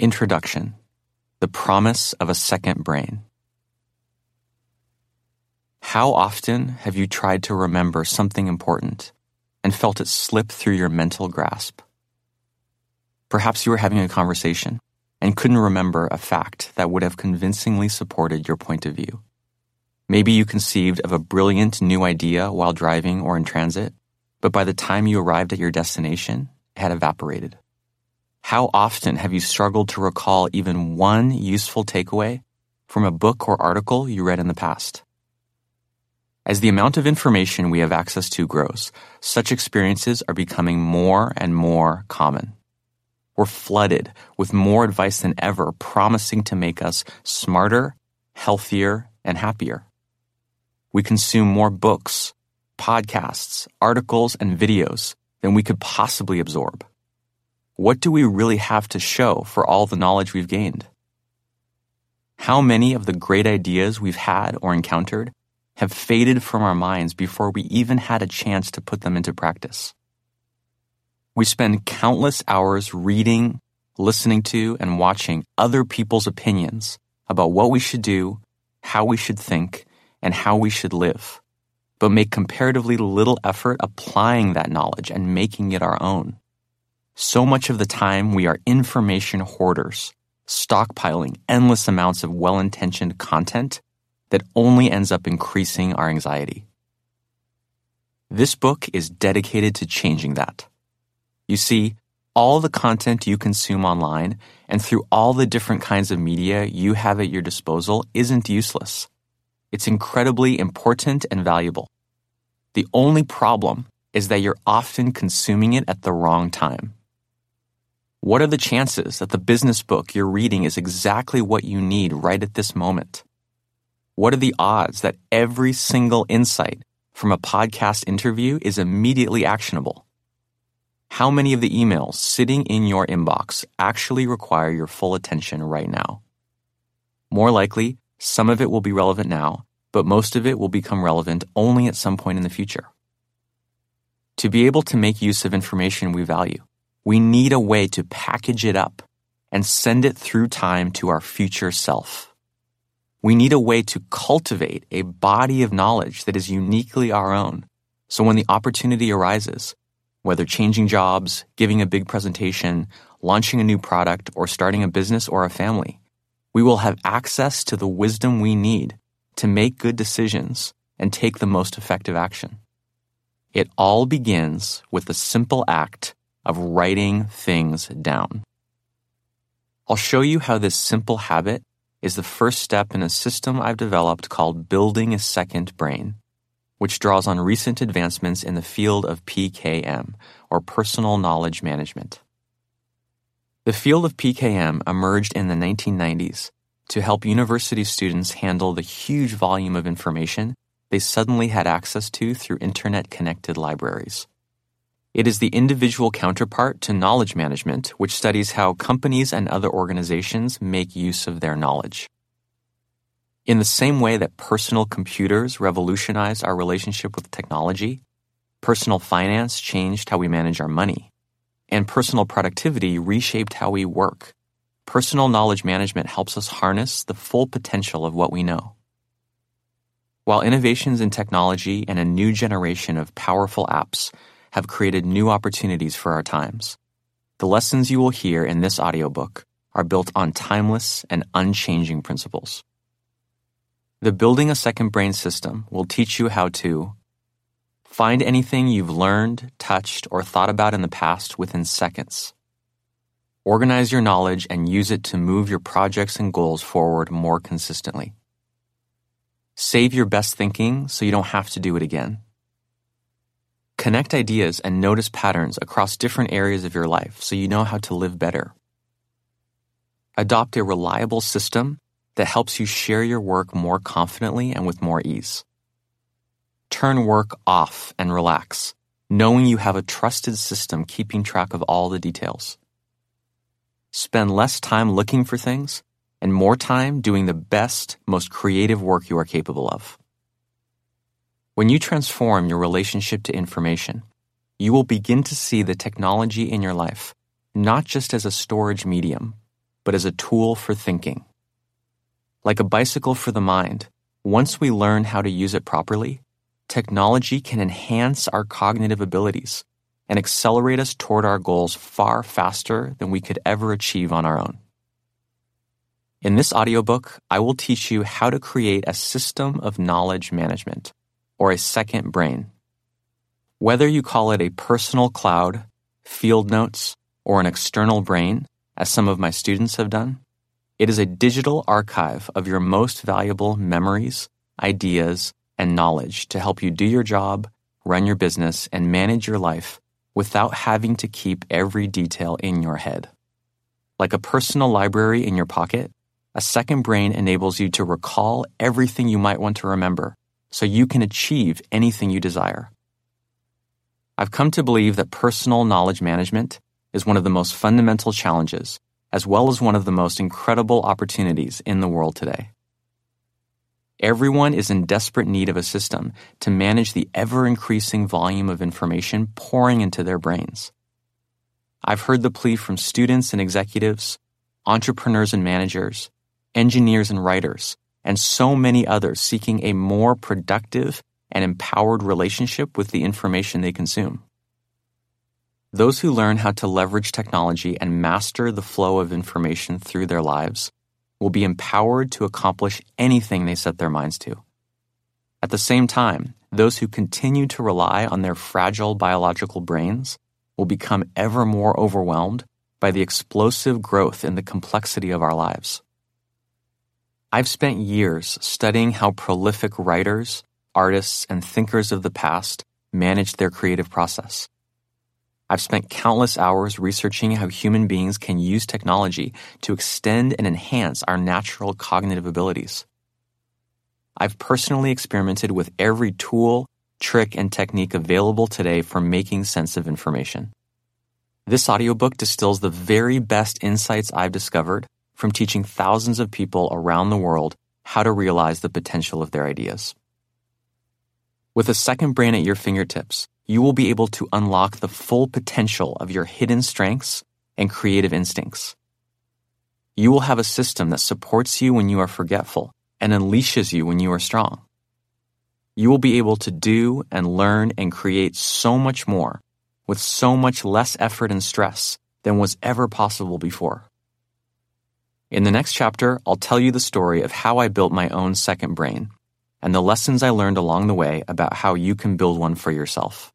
Introduction The Promise of a Second Brain. How often have you tried to remember something important and felt it slip through your mental grasp? Perhaps you were having a conversation and couldn't remember a fact that would have convincingly supported your point of view. Maybe you conceived of a brilliant new idea while driving or in transit, but by the time you arrived at your destination, it had evaporated. How often have you struggled to recall even one useful takeaway from a book or article you read in the past? As the amount of information we have access to grows, such experiences are becoming more and more common. We're flooded with more advice than ever promising to make us smarter, healthier, and happier. We consume more books, podcasts, articles, and videos than we could possibly absorb. What do we really have to show for all the knowledge we've gained? How many of the great ideas we've had or encountered have faded from our minds before we even had a chance to put them into practice? We spend countless hours reading, listening to, and watching other people's opinions about what we should do, how we should think, and how we should live, but make comparatively little effort applying that knowledge and making it our own. So much of the time, we are information hoarders, stockpiling endless amounts of well intentioned content that only ends up increasing our anxiety. This book is dedicated to changing that. You see, all the content you consume online and through all the different kinds of media you have at your disposal isn't useless. It's incredibly important and valuable. The only problem is that you're often consuming it at the wrong time. What are the chances that the business book you're reading is exactly what you need right at this moment? What are the odds that every single insight from a podcast interview is immediately actionable? How many of the emails sitting in your inbox actually require your full attention right now? More likely, some of it will be relevant now, but most of it will become relevant only at some point in the future. To be able to make use of information we value, we need a way to package it up and send it through time to our future self. We need a way to cultivate a body of knowledge that is uniquely our own. So when the opportunity arises, whether changing jobs, giving a big presentation, launching a new product, or starting a business or a family, we will have access to the wisdom we need to make good decisions and take the most effective action. It all begins with the simple act of writing things down. I'll show you how this simple habit is the first step in a system I've developed called Building a Second Brain, which draws on recent advancements in the field of PKM, or Personal Knowledge Management. The field of PKM emerged in the 1990s to help university students handle the huge volume of information they suddenly had access to through internet connected libraries. It is the individual counterpart to knowledge management, which studies how companies and other organizations make use of their knowledge. In the same way that personal computers revolutionized our relationship with technology, personal finance changed how we manage our money and personal productivity reshaped how we work. Personal knowledge management helps us harness the full potential of what we know. While innovations in technology and a new generation of powerful apps have created new opportunities for our times, the lessons you will hear in this audiobook are built on timeless and unchanging principles. The Building a Second Brain system will teach you how to Find anything you've learned, touched, or thought about in the past within seconds. Organize your knowledge and use it to move your projects and goals forward more consistently. Save your best thinking so you don't have to do it again. Connect ideas and notice patterns across different areas of your life so you know how to live better. Adopt a reliable system that helps you share your work more confidently and with more ease turn work off and relax, knowing you have a trusted system keeping track of all the details. Spend less time looking for things and more time doing the best, most creative work you are capable of. When you transform your relationship to information, you will begin to see the technology in your life not just as a storage medium, but as a tool for thinking. Like a bicycle for the mind, once we learn how to use it properly, technology can enhance our cognitive abilities and accelerate us toward our goals far faster than we could ever achieve on our own. In this audiobook, I will teach you how to create a system of knowledge management, or a second brain. Whether you call it a personal cloud, field notes, or an external brain, as some of my students have done, it is a digital archive of your most valuable memories, ideas, and knowledge to help you do your job, run your business, and manage your life without having to keep every detail in your head. Like a personal library in your pocket, a second brain enables you to recall everything you might want to remember so you can achieve anything you desire. I've come to believe that personal knowledge management is one of the most fundamental challenges as well as one of the most incredible opportunities in the world today. Everyone is in desperate need of a system to manage the ever increasing volume of information pouring into their brains. I've heard the plea from students and executives, entrepreneurs and managers, engineers and writers, and so many others seeking a more productive and empowered relationship with the information they consume. Those who learn how to leverage technology and master the flow of information through their lives will be empowered to accomplish anything they set their minds to. At the same time, those who continue to rely on their fragile biological brains will become ever more overwhelmed by the explosive growth in the complexity of our lives. I've spent years studying how prolific writers, artists, and thinkers of the past managed their creative process. I've spent countless hours researching how human beings can use technology to extend and enhance our natural cognitive abilities. I've personally experimented with every tool, trick, and technique available today for making sense of information. This audiobook distills the very best insights I've discovered from teaching thousands of people around the world how to realize the potential of their ideas. With a second brain at your fingertips, you will be able to unlock the full potential of your hidden strengths and creative instincts. You will have a system that supports you when you are forgetful and unleashes you when you are strong. You will be able to do and learn and create so much more with so much less effort and stress than was ever possible before. In the next chapter, I'll tell you the story of how I built my own second brain and the lessons I learned along the way about how you can build one for yourself.